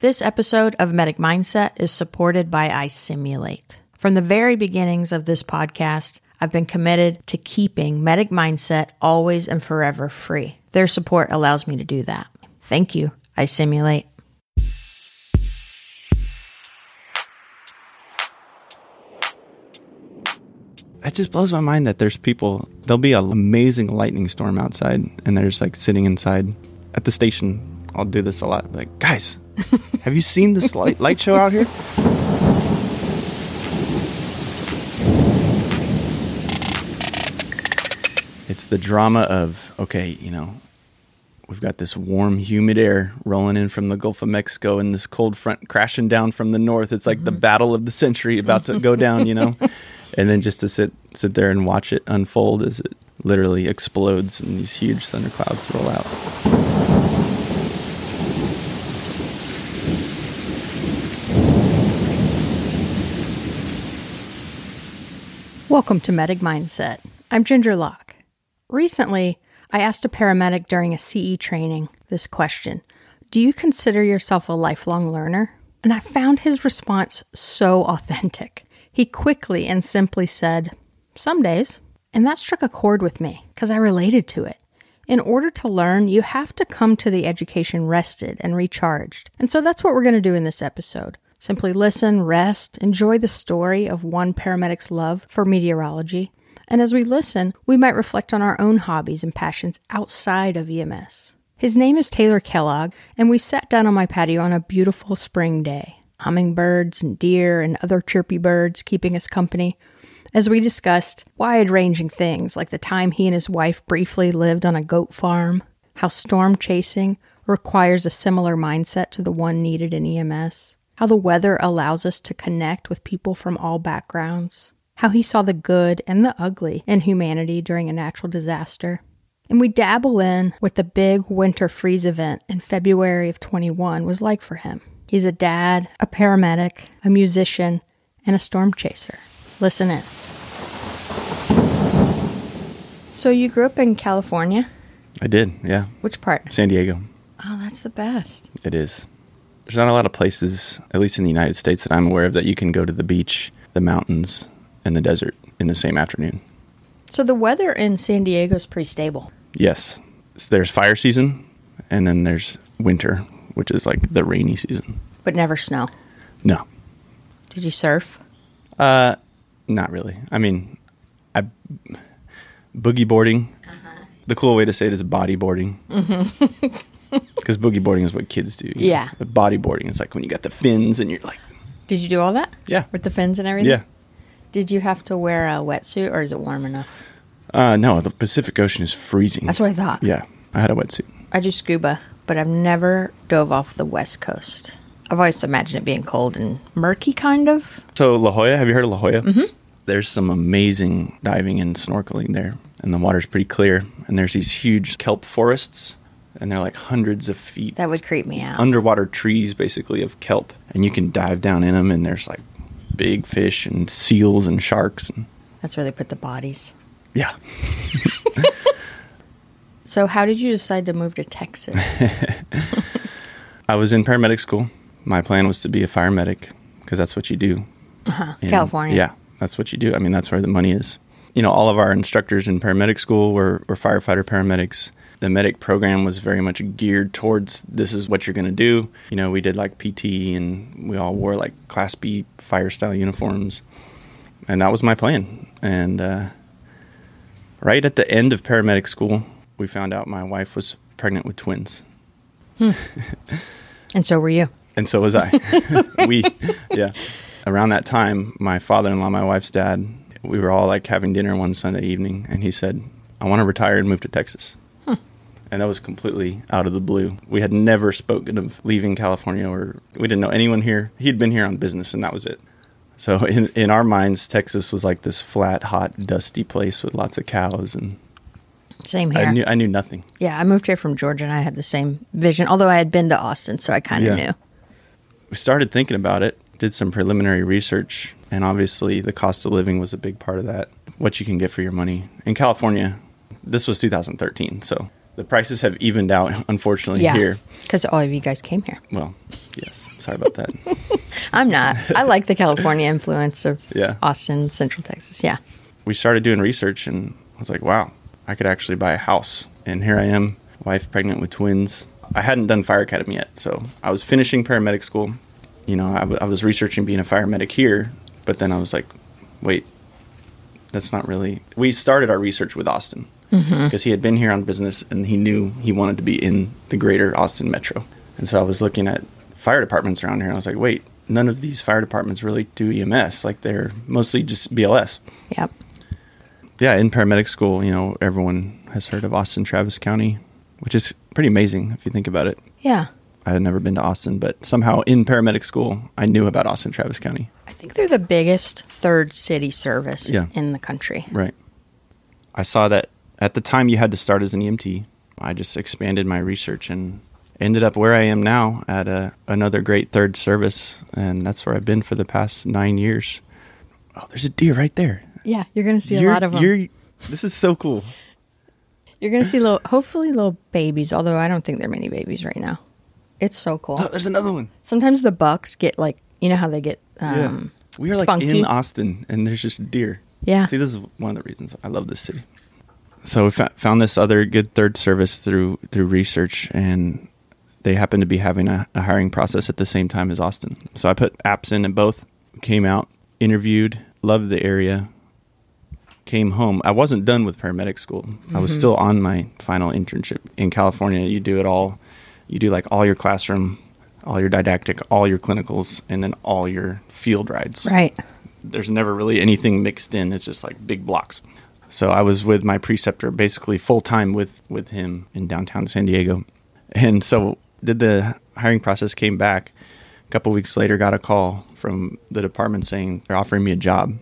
This episode of Medic Mindset is supported by iSimulate. From the very beginnings of this podcast, I've been committed to keeping Medic Mindset always and forever free. Their support allows me to do that. Thank you, iSimulate. It just blows my mind that there's people. There'll be an amazing lightning storm outside, and they're just like sitting inside at the station. I'll do this a lot. Like, guys, have you seen this light light show out here? It's the drama of okay, you know, we've got this warm, humid air rolling in from the Gulf of Mexico, and this cold front crashing down from the north. It's like the mm-hmm. battle of the century about to go down, you know. and then just to sit sit there and watch it unfold as it literally explodes and these huge thunderclouds roll out. Welcome to Medic Mindset. I'm Ginger Locke. Recently, I asked a paramedic during a CE training this question Do you consider yourself a lifelong learner? And I found his response so authentic. He quickly and simply said, Some days. And that struck a chord with me because I related to it. In order to learn, you have to come to the education rested and recharged. And so that's what we're going to do in this episode. Simply listen, rest, enjoy the story of one paramedic's love for meteorology. And as we listen, we might reflect on our own hobbies and passions outside of EMS. His name is Taylor Kellogg, and we sat down on my patio on a beautiful spring day. Hummingbirds and deer and other chirpy birds keeping us company as we discussed wide ranging things like the time he and his wife briefly lived on a goat farm, how storm chasing requires a similar mindset to the one needed in EMS, how the weather allows us to connect with people from all backgrounds, how he saw the good and the ugly in humanity during a natural disaster. And we dabble in what the big winter freeze event in February of 21 was like for him. He's a dad, a paramedic, a musician, and a storm chaser. Listen in. So you grew up in California? I did, yeah. Which part? San Diego. Oh, that's the best. It is. There's not a lot of places, at least in the United States, that I'm aware of, that you can go to the beach, the mountains, and the desert in the same afternoon. So the weather in San Diego is pretty stable. Yes. So there's fire season, and then there's winter, which is like the rainy season. But never snow. No, Did you surf? uh, not really. I mean, I boogie boarding. The cool way to say it is bodyboarding. Because boogie boarding is what kids do. you know. Yeah. But bodyboarding is like when you got the fins and you're like, Did you do all that? Yeah. With the fins and everything? yeah. Did you have to wear a wetsuit or is it warm enough? Uh, no, the Pacific Ocean is freezing. That's what I thought. Yeah, I had a wetsuit. I do scuba, but I've never dove off the west coast. I've always imagined it being cold and murky, kind of. So La Jolla, have you heard of La Jolla? Mm-hmm. There's some amazing diving and snorkeling there, and the water's pretty clear. And there's these huge kelp forests, and they're like hundreds of feet That would creep me out. underwater trees, basically of kelp, and you can dive down in them. And there's like big fish and seals and sharks, and That's where they put the bodies. yeah. So, how did you decide to move to Texas? I was in paramedic school. My plan was to be a fire medic because that's what you do. Uh-huh. in- California. Yeah, that's what you do. I mean, that's where the money is. You know, all of our instructors in paramedic school were, were firefighter paramedics. The medic program was very much geared towards this is what you're going to do. You know, we did like PT and we all wore like Class B fire style uniforms. And that was my plan. And uh, right at the end of paramedic school, we found out my wife was pregnant with twins. and so were you. and so was I. we, yeah. Around that time, my father-in-law, my wife's dad, we were all like having dinner one Sunday evening, and he said, "I want to retire and move to Texas." And that was completely out of the blue. We had never spoken of leaving California, or we didn't know anyone here. He'd been here on business, and that was it. So in in our minds, Texas was like this flat, hot, dusty place with lots of cows, and Same here. I knew I knew nothing. yeah, I moved here from Georgia and I had the same vision, although I had been to Austin, so I kind of Yeah. knew. we started thinking about it, did some preliminary research, and obviously the cost of living was a big part of that. What you can get for your money in California. This was 2013, so the prices have evened out, unfortunately, Yeah. here. Because all of you guys came here. Well, yes. Sorry about that. I'm not. I like the California influence of Yeah. Austin, Central Texas. Yeah. we started doing research, and I was like, wow, I could actually buy a house. And here I am, wife pregnant with twins. I hadn't done fire academy yet, so I was finishing paramedic school. You know, I, w- I was researching being a fire medic here, but then I was like, wait, that's not really. We started our research with Austin Mm-hmm. because he had been here on business and he knew he wanted to be in the greater Austin metro. And so I was looking at fire departments around here and I was like, wait, none of these fire departments really do EMS. Like they're mostly just BLS Yep. yeah, in paramedic school, you know, everyone has heard of Austin Travis County, which is pretty amazing if you think about it. Yeah. I had never been to Austin, but somehow in paramedic school, I knew about Austin Travis County. I think they're the biggest third city service Yeah. in the country. Right. I saw that at the time you had to start as an EMT. I just expanded my research and ended up where I am now at a, another great third service, and that's where I've been for the past nine years. Oh, there's a deer right there. Yeah, you're going to see a You're- lot of them. You're, this is so cool. You're going to see little, hopefully little babies, although I don't think there are many babies right now. It's so cool. Oh, there's another one. Sometimes the bucks get like, you know how they get um, We are like in Austin, and there's just deer. Yeah. See, this is one of the reasons I love this city. So we found this other good third service through through research, and they happen to be having a, a hiring process at the same time as Austin. So I put apps in, and both came out, interviewed, loved the area, came home. I wasn't done with paramedic school. I was mm-hmm. still on my final internship in California. You do it all. You do like all your classroom, all your didactic, all your clinicals, and then all your field rides Right. there's never really anything mixed in. It's just like big blocks. So I was with my preceptor basically full time with with him in downtown San Diego, and so did the hiring process. Came back a couple weeks later, got a call from the department saying they're offering me a job.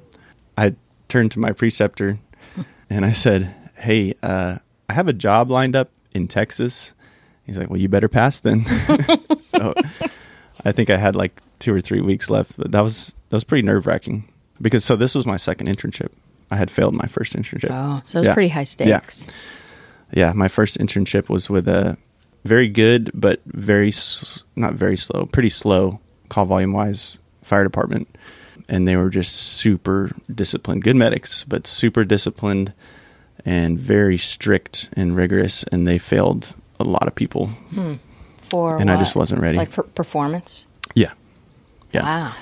I turned to my preceptor and I said, "Hey, uh, I have a job lined up in Texas." He's like, "Well, you better pass then." so I think I had like two or three weeks left, but that was that was pretty nerve wracking because so this was my second internship. I had failed my first internship. Oh, so it's Yeah. pretty high stakes. Yeah, yeah, my first internship was with a very good but very not very slow, pretty slow call volume wise fire department, and they were just super disciplined, good medics, but super disciplined and very strict and rigorous, and they failed a lot of people. Hmm. For And I just wasn't ready. Like for performance. Yeah, yeah. Wow.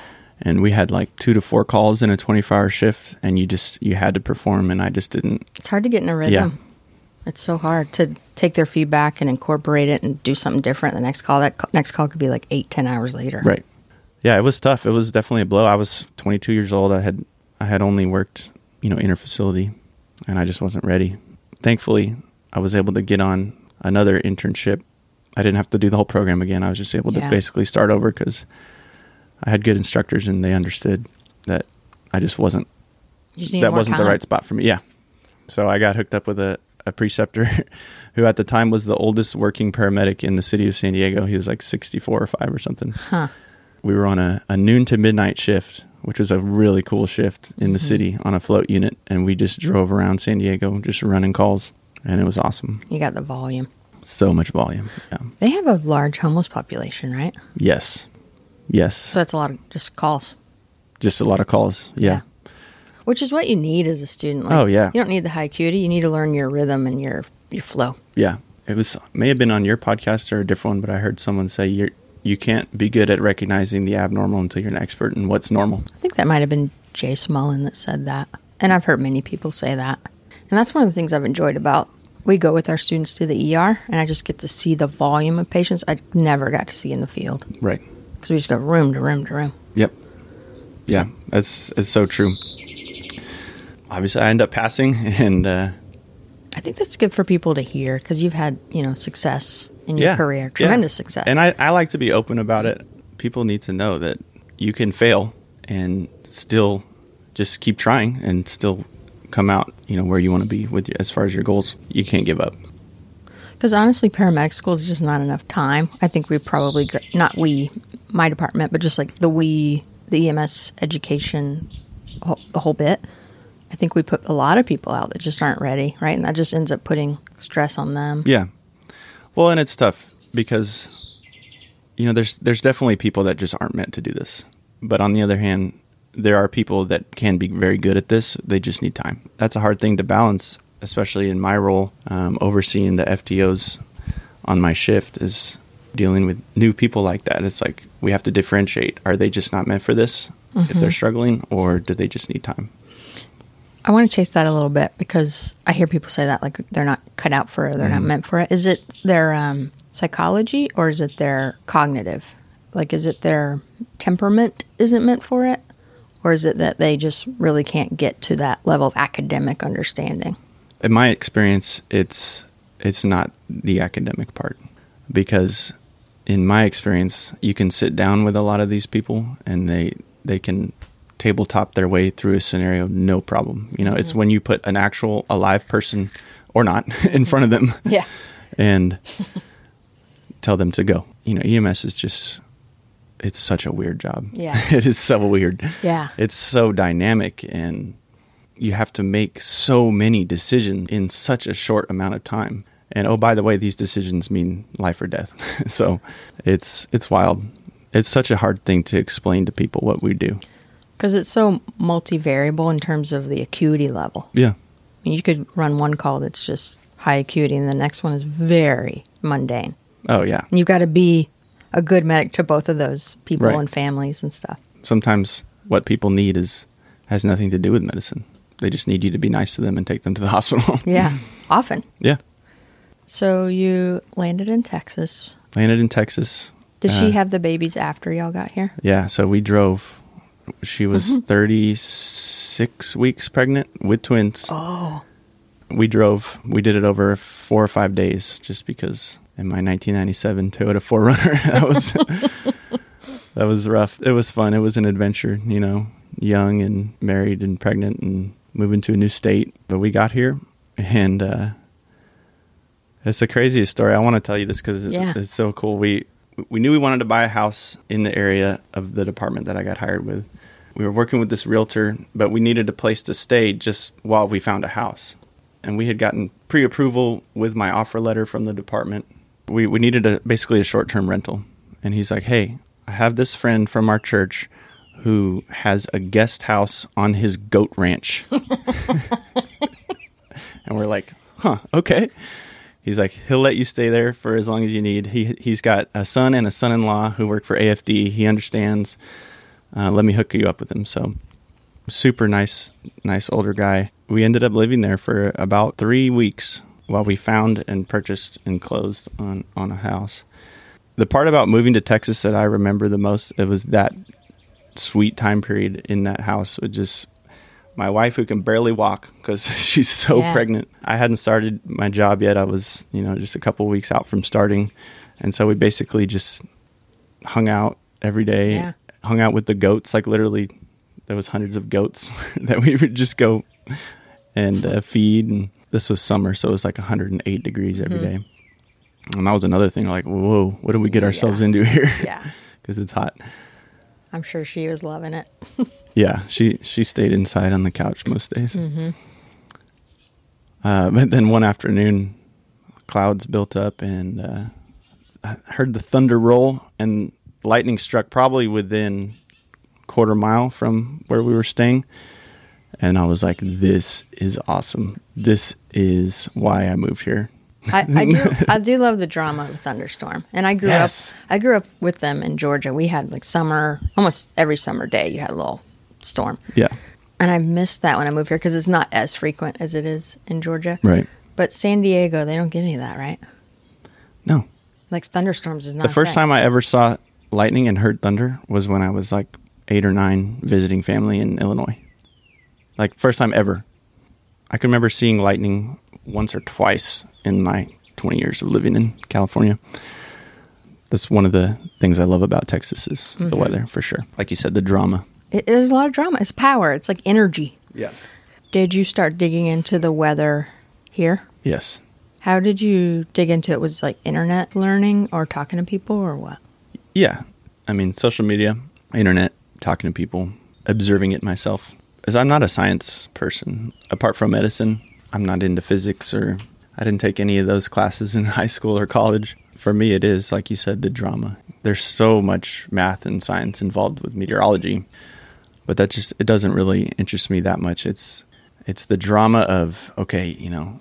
And we had like two to four calls in a 24 hour shift and you just you had to perform and i just didn't It's hard to get in a rhythm. Yeah. It's so hard to take their feedback and incorporate it and do something different. The next call, that co- next call could be like eight, ten hours later. right yeah it was tough it was definitely a blow i was 22 years old i had i had only worked you know inner facility and i just wasn't ready thankfully i was able to get on another internship i didn't have to do the whole program again i was just able to basically start over because i had good instructors and they understood that i just wasn't just that wasn't the right spot for me. Yeah. So I got hooked up with a, a preceptor who at the time was the oldest working paramedic in the city of San Diego. He was like 64 or 5 or something. Huh. We were on a, a noon to midnight shift, which was a really cool shift in the Mm-hmm. city on a float unit. And we just drove around San Diego just running calls. And it was awesome. You got the volume. So much volume. Yeah. They have a large homeless population, right? Yes. Yes. So that's a lot of just calls, just a lot of calls. Yeah. which is what you need as a student. Like, Oh, yeah. You don't need the high acuity. You need to learn your rhythm and your your flow. Yeah, it was may have been on your podcast or a different one, but I heard someone say you you can't be good at recognizing the abnormal until you're an expert in what's normal. I think that might have been Jay Smullen that said that. And I've heard many people say that. And that's one of the things I've enjoyed about we go with our students to the ER and I just get to see the volume of patients I never got to see in the field Right. Because we just go room to room to room. Yep. Yeah, that's it's so true. Obviously, I end up passing, and uh, I think that's good for people to hear because you've had, you know, success in your yeah, career, yeah. tremendous success. And I, I like to be open about it. People need to know that you can fail and still just keep trying and still come out, you know, where you want to be with as far as your goals. You can't give up. Because honestly, paramedic school is just not enough time. I think we probably, not we, my department, but just like the we, the EMS education, the whole bit. I think we put a lot of people out that just aren't ready, right? And that just ends up putting stress on them. Yeah, Well, and it's tough because you know there's there's definitely people that just aren't meant to do this. But on the other hand, there are people that can be very good at this. They just need time. That's a hard thing to balance, especially in my role um, overseeing the FTOs on my shift is dealing with new people like that. It's like we have to differentiate. Are they just not meant for this if they're struggling, or do they just need time? I want to chase that a little bit because I hear people say that like they're not cut out for it, they're not meant for it. Is it their um, psychology or is it their cognitive? Like, is it their temperament isn't meant for it, or is it that they just really can't get to that level of academic understanding? in my experience, it's it's not the academic part because in my experience, you can sit down with a lot of these people and they they can tabletop their way through a scenario no problem. You know, it's mm-hmm. when you put an actual alive person or not in front of them Yeah. and tell them to go. You know, EMS is just it's such a weird job. Yeah. it is so weird. Yeah. It's so dynamic and you have to make so many decisions in such a short amount of time. And oh by the way, these decisions mean life or death. so it's it's wild. It's such a hard thing to explain to people what we do. Because it's so multivariable in terms of the acuity level. Yeah. I mean, you could run one call that's just high acuity, and the next one is very mundane. Oh yeah. And you've got to be a good medic to both of those people Right. and families and stuff. Sometimes what people need is has nothing to do with medicine. They just need you to be nice to them and take them to the hospital. Yeah, often. yeah. So you landed in Texas. Landed in Texas. Did she Uh, have the babies after y'all got here? Yeah, so we drove. She was Mm-hmm. 36 weeks pregnant with twins. Oh, We drove. We did it over four or five days just because in my 1997 Toyota 4Runner, that was that was rough. It was fun. It was an adventure, you know, young and married and pregnant and moving to a new state. But we got here and uh it's the craziest story. I want to tell you this because Yeah. it's so cool. We we knew we wanted to buy a house in the area of the department that I got hired with. We were working with this realtor, but we needed a place to stay just while we found a house. And we had gotten pre-approval with my offer letter from the department. We we needed a basically a short-term rental. And he's like, "Hey, I have this friend from our church who has a guest house on his goat ranch." and we're like, "Huh, okay." He's like, he'll let you stay there for as long as you need. He he's got a son and a son-in-law who work for AFD. He understands. Uh, let me hook you up with him. So, super nice, nice older guy. We ended up living there for about three weeks while we found and purchased and closed on on a house. The part about moving to Texas that I remember the most it was that sweet time period in that house. It just my wife who can barely walk because she's so Yeah. pregnant. I hadn't started my job yet. I was, you know, just a couple weeks out from starting. And so we basically just hung out every day, Yeah. hung out with the goats. Like literally, there was hundreds of goats that we would just go and uh, feed. And this was summer, so it was like 108 degrees every Mm-hmm. day. And that was another thing. Like, whoa, what did we get ourselves Yeah. into here? yeah. because it's hot. I'm sure she was loving it. Yeah, she she stayed inside on the couch most days. Uh, but then one afternoon, clouds built up, and uh, I heard the thunder roll, and lightning struck probably within quarter mile from where we were staying. And I was like, "This is awesome. This is why I moved here." I, I do I do love the drama of a thunderstorm. And I grew Yes. up I grew up with them in Georgia. We had like summer almost every summer day you had a little storm. Yeah, And I missed that when I moved here because it's not as frequent as it is in Georgia. right. But San Diego, they don't get any of that, right? No, Like thunderstorms is not the first time I ever saw lightning and heard thunder was when I was like eight or nine visiting family in Illinois. Like first time ever. I can remember seeing lightning once or twice in my 20 years of living in California. That's one of the things I love about Texas is Mm-hmm. the weather for sure. Like you said, the drama. It, there's a lot of drama. It's power. It's like energy. Yeah. Did you start digging into the weather here? Yes. How did you dig into it? Was it like internet learning or talking to people or what? Yeah. I mean, social media, internet, talking to people, observing it myself. As I'm not a science person, apart from medicine, I'm not into physics or I didn't take any of those classes in high school or college. For me, it is, like you said, the drama. There's so much math and science involved with meteorology, but that just it doesn't really interest me that much. It's it's the drama of okay, you know,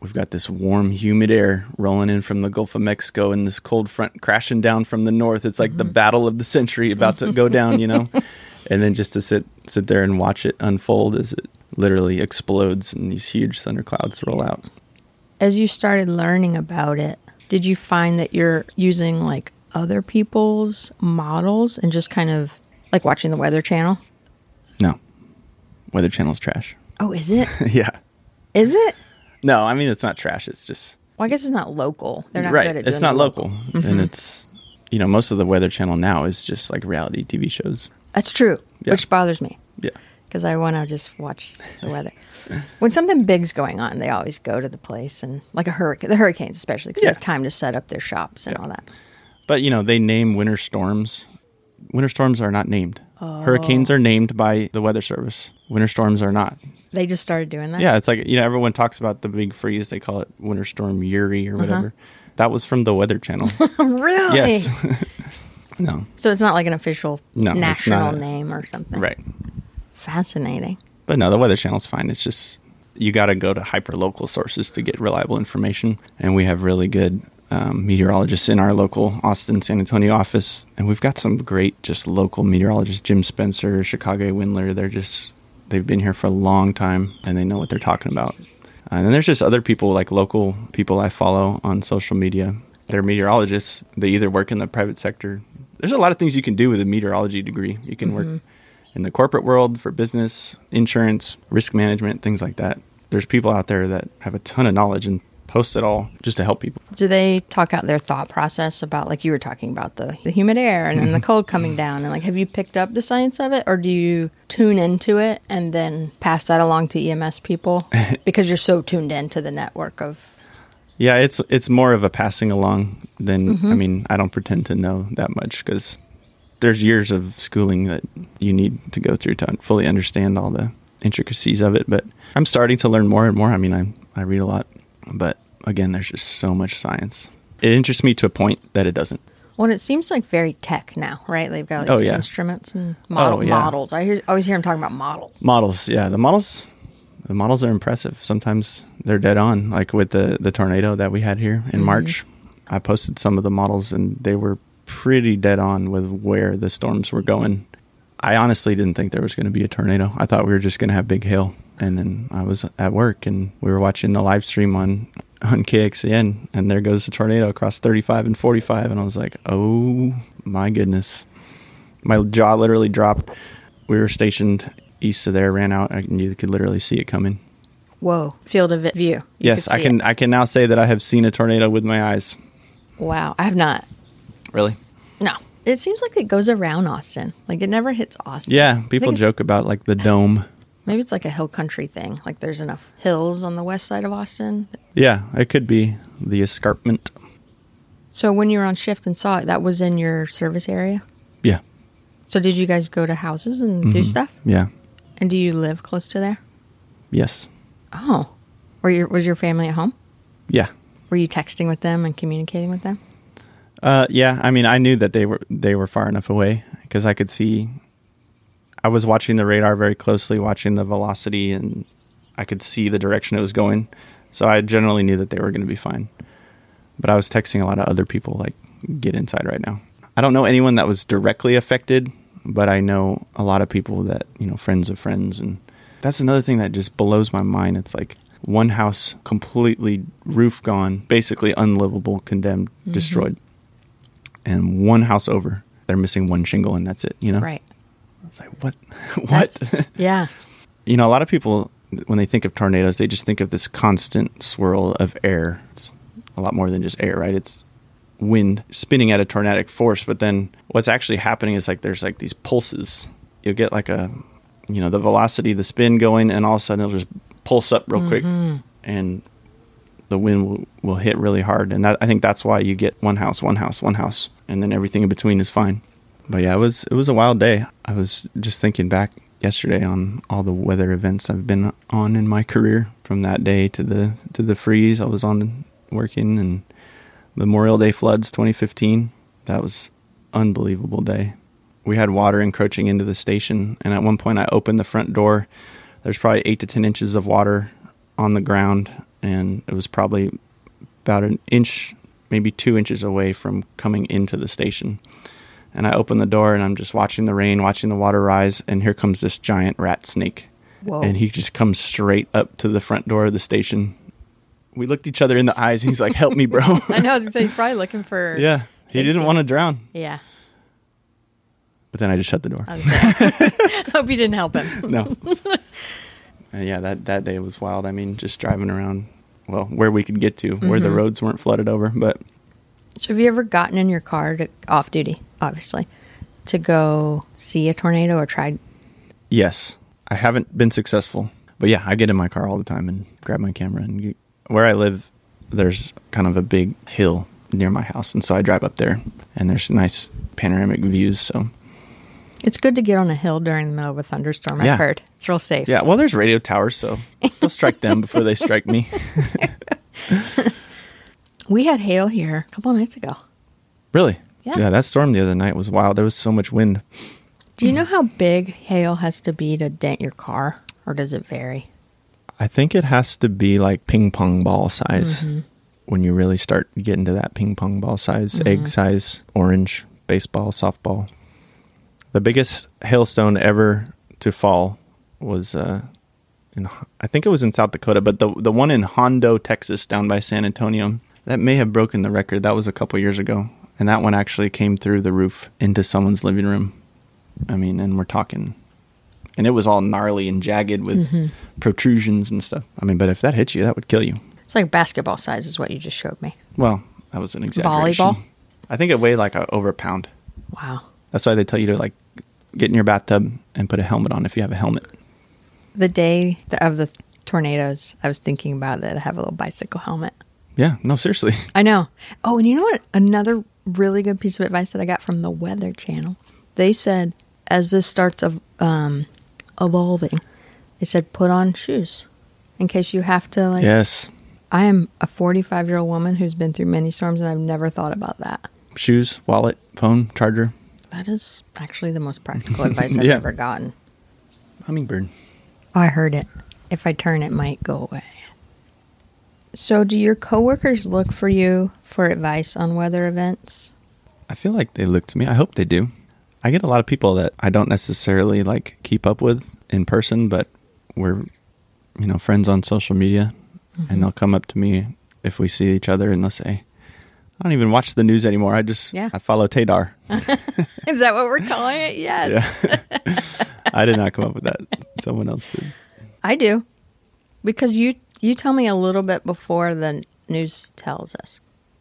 we've got this warm, humid air rolling in from the Gulf of Mexico and this cold front crashing down from the north. It's like mm-hmm. the battle of the century about to go down, you know. and then just to sit sit there and watch it unfold as it literally explodes and these huge thunderclouds roll out. As you started learning about it, did you find that you're using like other people's models and just kind of like watching the Weather Channel? No. Weather Channel's trash. Oh, is it? yeah. Is it? No, I mean it's not trash. It's just Well, I guess it's not local. They're not right. good at it. it's not the local, mm-hmm. and it's you know most of the Weather Channel now is just like reality TV shows. That's true, Yeah. which bothers me Yeah, because I want to just watch the weather. when something big's going on, they always go to the place and like a hurricane, the hurricanes especially, because Yeah. they have time to set up their shops and all that. but you know they name winter storms. Winter storms are not named. Hurricanes are named by the Weather Service. Winter storms are not. They just started doing that. Yeah, it's like you know everyone talks about the big freeze. They call it Winter Storm Uri or whatever. Uh-huh. That was from the Weather Channel. really? yes. no. So it's not like an official No, national a- name or something. Right. Fascinating. But no, the Weather Channel's fine. It's just you got to go to hyper local sources to get reliable information, and we have really good um, meteorologists in our local Austin, San Antonio office, and we've got some great just local meteorologists. Jim Spencer, Chicago Windler. They're just they've been here for a long time, and they know what they're talking about. And then there's just other people like local people I follow on social media. They're meteorologists. They either work in the private sector. There's a lot of things you can do with a meteorology degree. You can work in the corporate world for business, insurance, risk management, things like that. There's people out there that have a ton of knowledge and post it all just to help people. Do they talk out their thought process about, like you were talking about, the, the humid air and then the mm-hmm. cold coming mm-hmm. down? And like, have you picked up the science of it or do you tune into it and then pass that along to EMS people because you're so tuned into the network of. Yeah, it's it's more of a passing along than I mm-hmm. mean, I don't pretend to know that much because there's years of schooling that you need to go through to fully understand all the intricacies of it. But I'm starting to learn more and more. I mean, I I read a lot, but again, there's just so much science. It interests me to a point that it doesn't. Well, it seems like very tech now, right? They've got Oh, these yeah. instruments and model, Oh, yeah. models. I hear, always hear them talking about model. Models, yeah, the models, the models are impressive. Sometimes they're dead on. Like with the the tornado that we had here in mm-hmm. March, I posted some of the models, and they were pretty dead on with where the storms were going. I honestly didn't think there was going to be a tornado. I thought we were just going to have big hail. And then I was at work, and we were watching the live stream on on KXAN, and there goes the tornado across 35 and 45, and I was like, oh my goodness my jaw literally dropped. We were stationed east of there, ran out, and you could literally see it coming. Whoa, field of view. You yes, I can. it. I can now say that I have seen a tornado with my eyes. Wow, I have not. Really? No, it seems like it goes around Austin. Like it never hits Austin. Yeah. People joke about like the dome. Maybe it's like a hill country thing. Like there's enough hills on the west side of Austin. Yeah, it could be the escarpment. So when you were on shift and saw it, that was in your service area. Yeah. So did you guys go to houses and do Mhm. stuff? Yeah. And do you live close to there? Yes. Oh, were your was your family at home? Yeah. Were you texting with them and communicating with them? Uh, yeah. I mean, I knew that they were they were far enough away because I could see. I was watching the radar very closely, watching the velocity, and I could see the direction it was going. So I generally knew that they were going to be fine. But I was texting a lot of other people, like, get inside right now. I don't know anyone that was directly affected, but I know a lot of people that, you know, friends of friends. And that's another thing that just blows my mind. It's like one house completely roof gone, basically unlivable, condemned, mm-hmm. destroyed. And one house over, they're missing one shingle and that's it, you know? Right. It's like, what? what? Yeah. you know, a lot of people, when they think of tornadoes, they just think of this constant swirl of air. It's a lot more than just air, right? It's wind spinning at a tornadic force. But then what's actually happening is like there's like these pulses. You'll get like a, you know, the velocity, the spin going, and all of a sudden it'll just pulse up real quick, mm-hmm. and the wind will, will hit really hard. And that, I think that's why you get one house, one house, one house, and then everything in between is fine. But yeah, it was it was a wild day. I was just thinking back yesterday on all the weather events I've been on in my career from that day to the to the freeze I was on working and Memorial Day floods 2015. That was unbelievable day. We had water encroaching into the station and at one point I opened the front door. There's probably 8 to 10 inches of water on the ground and it was probably about an inch maybe 2 inches away from coming into the station and I open the door and I'm just watching the rain, watching the water rise, and here comes this giant rat snake. Whoa. And he just comes straight up to the front door of the station. We looked each other in the eyes. And he's like, "Help me, bro." I know. I was gonna say he's probably looking for. yeah, he didn't want to drown, Yeah. but then I just shut the door. I. Hope you didn't help him. no. And yeah, that that day was wild. I mean, just driving around, well, where we could get to, where the mm-hmm. roads weren't flooded over, but So have you ever gotten in your car to off duty, obviously, to go see a tornado or tried? Yes, I haven't been successful, but yeah, I get in my car all the time and grab my camera. And where I live, there's kind of a big hill near my house, and so I drive up there, and there's nice panoramic views. So It's good to get on a hill during the middle of a thunderstorm. Yeah. I've heard it's real safe. yeah, well, there's radio towers, so they'll strike them before they strike me. We had hail here a couple of nights ago. really? Yeah. Yeah, that storm the other night was wild. There was so much wind. Do you know how big hail has to be to dent your car, or does it vary? I think it has to be like ping pong ball size when you really start getting to that ping pong ball size, egg size, orange, baseball, softball. The biggest hailstone ever to fall was uh, in I think it was in South Dakota, but the the one in Hondo, Texas, down by San Antonio, that may have broken the record. That was a couple years ago, and that one actually came through the roof into someone's living room. I mean, and we're talking and it was all gnarly and jagged with mm-hmm. protrusions and stuff. I mean, but if that hit you, that would kill you. It's like basketball size, is what you just showed me. Well, that was an exaggeration. Volleyball? I think it weighed like a, over a pound. Wow. That's why they tell you to like get in your bathtub and put a helmet on if you have a helmet. The day of the tornadoes, I was thinking about that. I have a little bicycle helmet. Yeah, no, seriously. I know. Oh, and you know what? Another really good piece of advice that I got from the Weather Channel. They said, as this starts of um, evolving, they said put on shoes in case you have to. Like, yes, I am a 45 year old woman who's been through many storms, and I've never thought about that. shoes, wallet, phone, charger, That is actually the most practical advice I've Yeah. ever gotten. hummingbird. Oh, I heard it. If I turn, it might go away. So, do your coworkers look for you for advice on weather events? I feel like they look to me. I hope they do. I get a lot of people that I don't necessarily like keep up with in person, but we're you know friends on social media, and mm-hmm. they'll come up to me if we see each other, and they'll say, "I don't even watch the news anymore. I just Yeah. I follow Tadar." Is that what we're calling it? Yes. I did not come up with that. Someone else did. I do. Because you you tell me a little bit before the news tells us.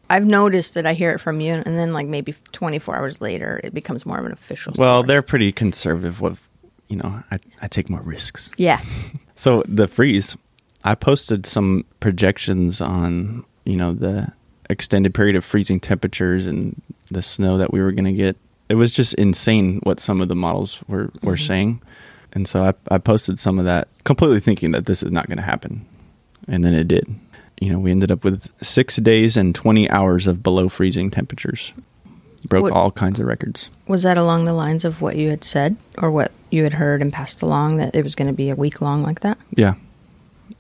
I've noticed that I hear it from you and then like maybe 24 hours later it becomes more of an official Well, they're pretty conservative. With you know, I I take more risks. Yeah. So the freeze, I posted some projections on you know the extended period of freezing temperatures and the snow that we were going to get. It was just insane what some of the models were were mm-hmm. saying, and so I I posted some of that, completely thinking that this is not going to happen, and then it did. You know, we ended up with six days and twenty hours of below freezing temperatures. Broke What- all kinds of records. Was that along the lines of what you had said or what you had heard and passed along that it was going to be a week long like that? Yeah,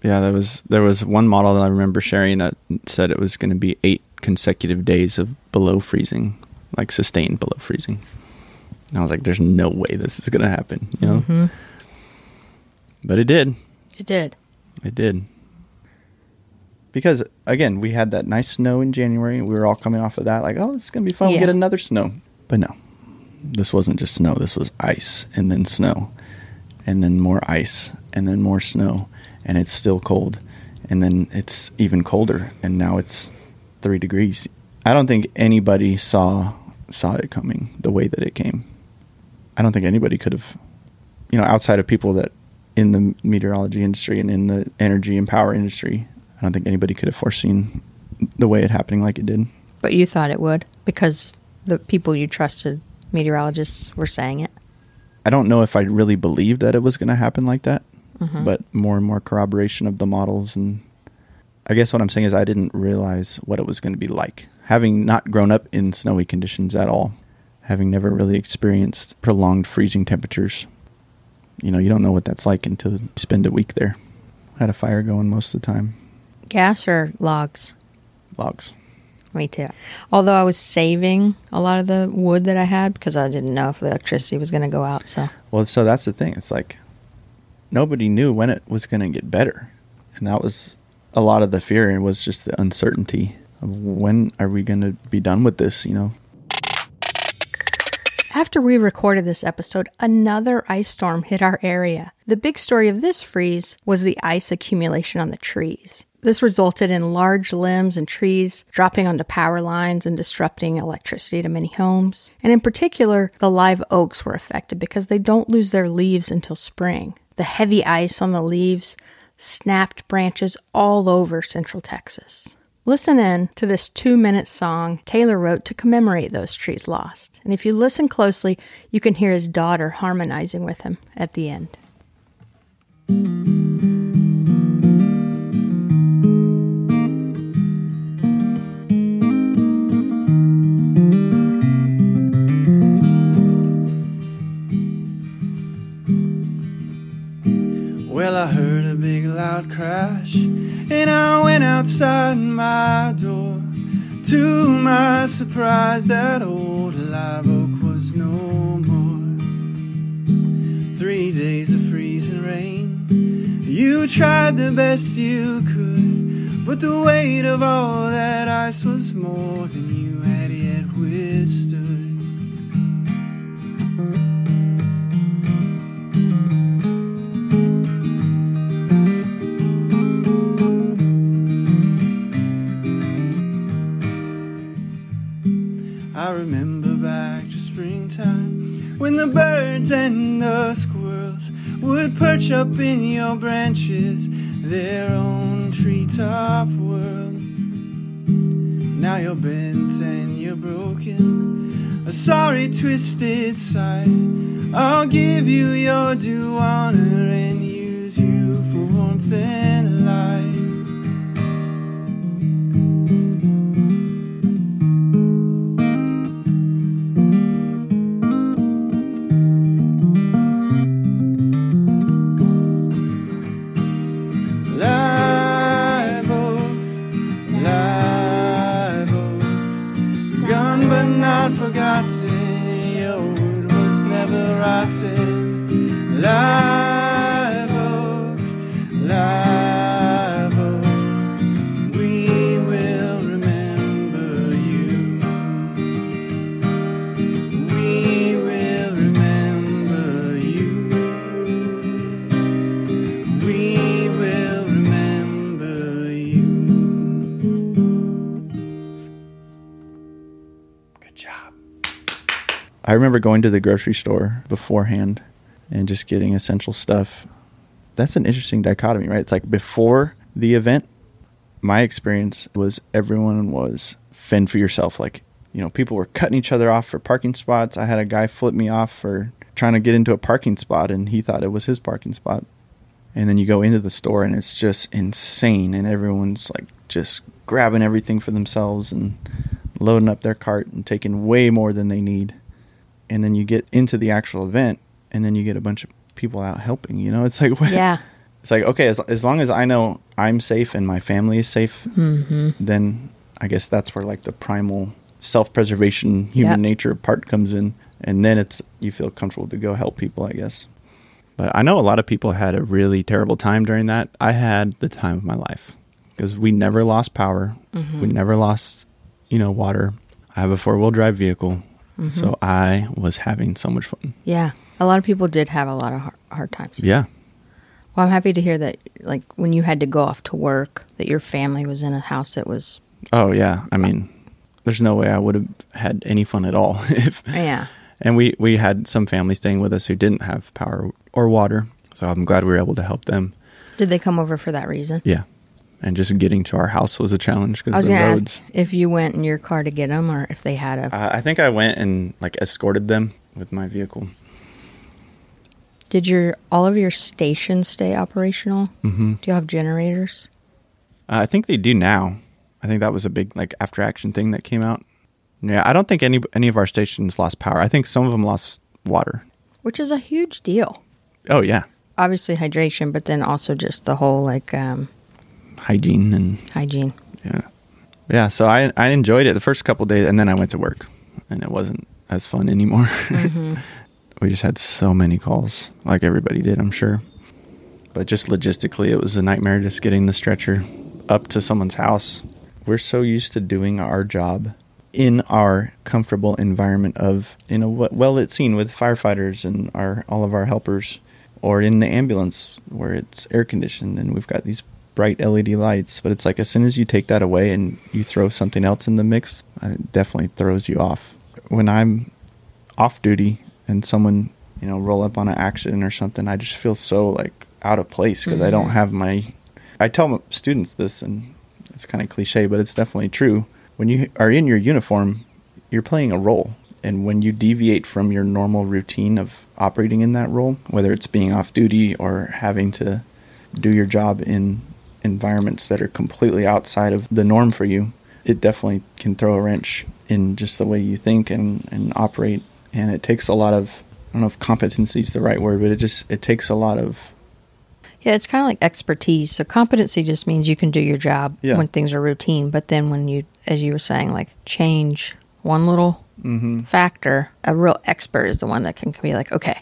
yeah. There was there was one model that I remember sharing that said it was going to be eight consecutive days of below freezing, like sustained below freezing. And I was like, "There's no way this is going to happen," you know. Mhm. But it did. It did. It did. Because again, we had that nice snow in January. We were all coming off of that, like, "Oh, it's going to be fun. We'll get another snow." But no, this wasn't just snow. This was ice, and then snow, and then more ice, and then more snow, and it's still cold, and then it's even colder, and now it's three degrees. I don't think anybody saw saw it coming the way that it came. I don't think anybody could have, you know, outside of people that in the meteorology industry and in the energy and power industry, don't think anybody could have foreseen the way it happening like it did. But you thought it would because the people you trusted, meteorologists, were saying it. I don't know if I really believed that it was going to happen like that, mm-hmm. but more and more corroboration of the models. And I guess what I'm saying is I didn't realize what it was going to be like. Having not grown up in snowy conditions at all, having never really experienced prolonged freezing temperatures, you know, you don't know what that's like until you spend a week there. Had a fire going most of the time. Gas or logs? Logs. Me too. Although I was saving a lot of the wood that I had because I didn't know if the electricity was going to go out. So Well, so that's the thing. It's like nobody knew when it was going to get better. And that was a lot of the fear and was just the uncertainty of when are we going to be done with this, you know? After we recorded this episode, another ice storm hit our area. The big story of this freeze was the ice accumulation on the trees. This resulted in large limbs and trees dropping onto power lines and disrupting electricity to many homes. And in particular, the live oaks were affected because they don't lose their leaves until spring. The heavy ice on the leaves snapped branches all over central Texas. Listen in to this two minute song Taylor wrote to commemorate those trees lost. And if you listen closely, you can hear his daughter harmonizing with him at the end. Crash, and I went outside my door. To my surprise, that old live oak was no more. Three days of freezing rain. You tried the best you could, but the weight of all that ice was more than you I remember back to springtime when the birds and the squirrels would perch up in your branches, their own treetop world. Now you're bent and you're broken, a sorry twisted sight. I'll give you your due honor and use you for warmth and light. Remember going to the grocery store beforehand and just getting essential stuff. That's an interesting dichotomy, right? It's like before the event, my experience was everyone was fend for yourself. Like, you know, people were cutting each other off for parking spots. I had a guy flip me off for trying to get into a parking spot and he thought it was his parking spot. And then you go into the store and it's just insane and everyone's like just grabbing everything for themselves and loading up their cart and taking way more than they need. And then you get into the actual event and then you get a bunch of people out helping, you know? It's like Yeah. It's like okay, as as long as I know I'm safe and my family is safe, Mm-hmm. then I guess that's where like the primal self-preservation human Yeah. nature part comes in and then it's you feel comfortable to go help people, I guess. But I know a lot of people had a really terrible time during that. I had the time of my life because we never lost power. Mm-hmm. We never lost, you know, water. I have a four-wheel drive vehicle. Mm-hmm. So I was having so much fun. Yeah. A lot of people did have a lot of hard, hard times. Yeah. Well, I'm happy to hear that, like, when you had to go off to work, that your family was in a house that was, Oh yeah. I mean, there's no way I would have had any fun at all if yeah. and we we had some family staying with us who didn't have power or water. So I'm glad we were able to help them. Did they come over for that reason? Yeah. And just getting to our house was a challenge I because was the going to roads. ask if you went in your car to get them or if they had a. Uh, I think I went and like escorted them with my vehicle. Did your all of your stations stay operational? Mm-hmm. Do you have generators? Uh, I think they do now. I think that was a big like after action thing that came out. Yeah, I don't think any any of our stations lost power. I think some of them lost water. Which is a huge deal. Oh yeah, Obviously hydration, but then also just the whole like um, hygiene and hygiene. yeah, yeah. So I I enjoyed it the first couple days, and then I went to work, and it wasn't as fun anymore. Mm-hmm. we just had so many calls, like everybody did, I'm sure. But just logistically, it was a nightmare just getting the stretcher up to someone's house. We're so used to doing our job in our comfortable environment of in a well lit scene with firefighters and our all of our helpers, or in the ambulance where it's air conditioned and we've got these bright LED lights. But it's like as soon as you take that away and you throw something else in the mix, uh, it definitely throws you off. When I'm off duty and someone you know roll up on an accident or something, I just feel so like out of place because I don't mm-hmm. have my. I tell students this, and it's kind of cliche, but it's definitely true. When you are in your uniform, you're playing a role, and when you deviate from your normal routine of operating in that role, whether it's being off duty or having to do your job in environments that are completely outside of the norm for you, it definitely can throw a wrench in just the way you think and, and operate. And it takes a lot of I don't know if competency is the right word, but it just it takes a lot of Yeah, it's kind of like expertise. So competency just means you can do your job Yeah. when things are routine. But then when you, as you were saying, like change one little mm-hmm. factor, a real expert is the one that can be like, okay,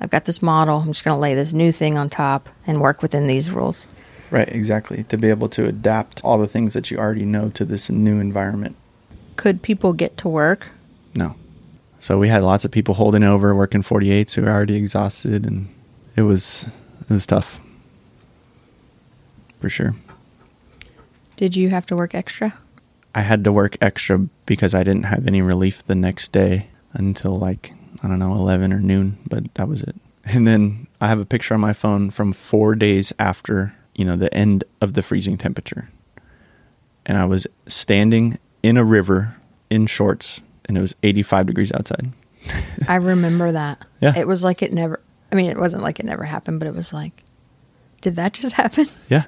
I've got this model. I'm just going to lay this new thing on top and work within these rules. Right exactly to be able to adapt all the things that you already know to this new environment. Could people get to work? No. So we had lots of people holding over, working 48s who were already exhausted, and it was it was tough for sure. Did you have to work extra? I had to work extra because I didn't have any relief the next day until like I don't know 11 or noon, but that was it. And then I have a picture on my phone from 4 days after, you know, the end of the freezing temperature. And I was standing in a river in shorts and it was 85 degrees outside. I remember that. Yeah. It was like it never, I mean, it wasn't like it never happened, but it was like, did that just happen? Yeah.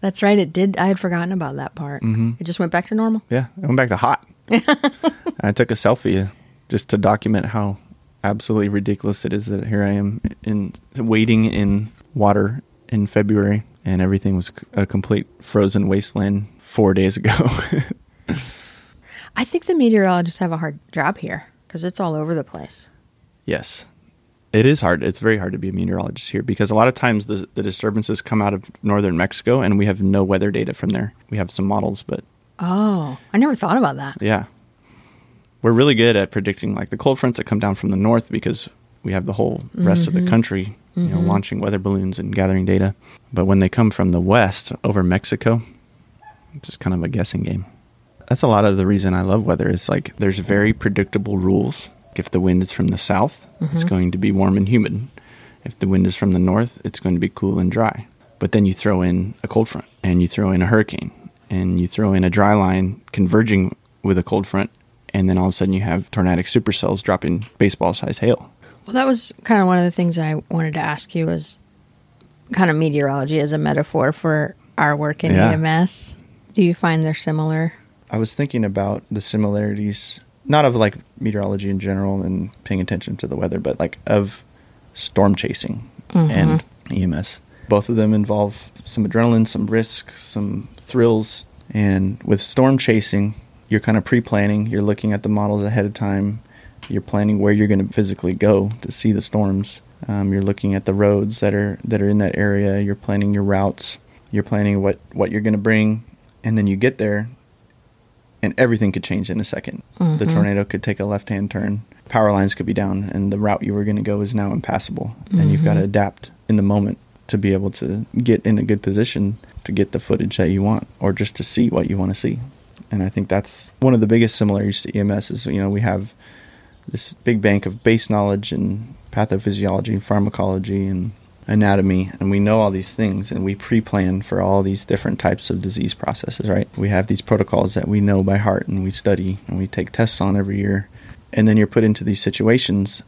That's right. It did. I had forgotten about that part. Mm-hmm. It just went back to normal. Yeah, I went back to hot. I took a selfie just to document how absolutely ridiculous it is that here I am in waiting in water in February and everything was a complete frozen wasteland 4 days ago. I think the meteorologists have a hard job here because it's all over the place. yes. It is hard. It's very hard to be a meteorologist here because a lot of times the, the disturbances come out of northern Mexico and we have no weather data from there. We have some models, but Oh, I never thought about that. Yeah. We're really good at predicting like the cold fronts that come down from the north because we have the whole rest of the mm-hmm. country, you know, mm-hmm. launching weather balloons and gathering data. But when they come from the west over Mexico, it's just kind of a guessing game. That's a lot of the reason I love weather is like there's very predictable rules. If the wind is from the south, it's mm-hmm. going to be warm and humid. If the wind is from the north, it's going to be cool and dry. But then you throw in a cold front and you throw in a hurricane and you throw in a dry line converging with a cold front and then all of a sudden you have tornadic supercells dropping baseball sized hail. Well, that was kind of one of the things I wanted to ask you was kind of meteorology as a metaphor for our work in Yeah. EMS. Do you find they're similar? I was thinking about the similarities, not of like meteorology in general and paying attention to the weather, but like of storm chasing and mm-hmm. EMS. Both of them involve some adrenaline, some risk, some thrills. And with storm chasing, you're kind of pre planning, you're looking at the models ahead of time, you're planning where you're going to physically go to see the storms. Um, you're looking at the roads that are that are in that area. You're planning your routes. You're planning what what you're going to bring, and then you get there, and everything could change in a 2nd The tornado could take a left hand turn. Power lines could be down, and the route you were going to go is now impassable. And you've got to adapt in the moment to be able to get in a good position to get the footage that you want, or just to see what you want to see. And I think that's one of the biggest similarities to EMS is you know we have this big bank of base knowledge and pathophysiology, and pharmacology, and anatomy, and we know all these things, and we pre-plan for all these different types of disease processes. Right? We have these protocols that we know by heart, and we study, and we take tests on every year, and then you're put into these situations,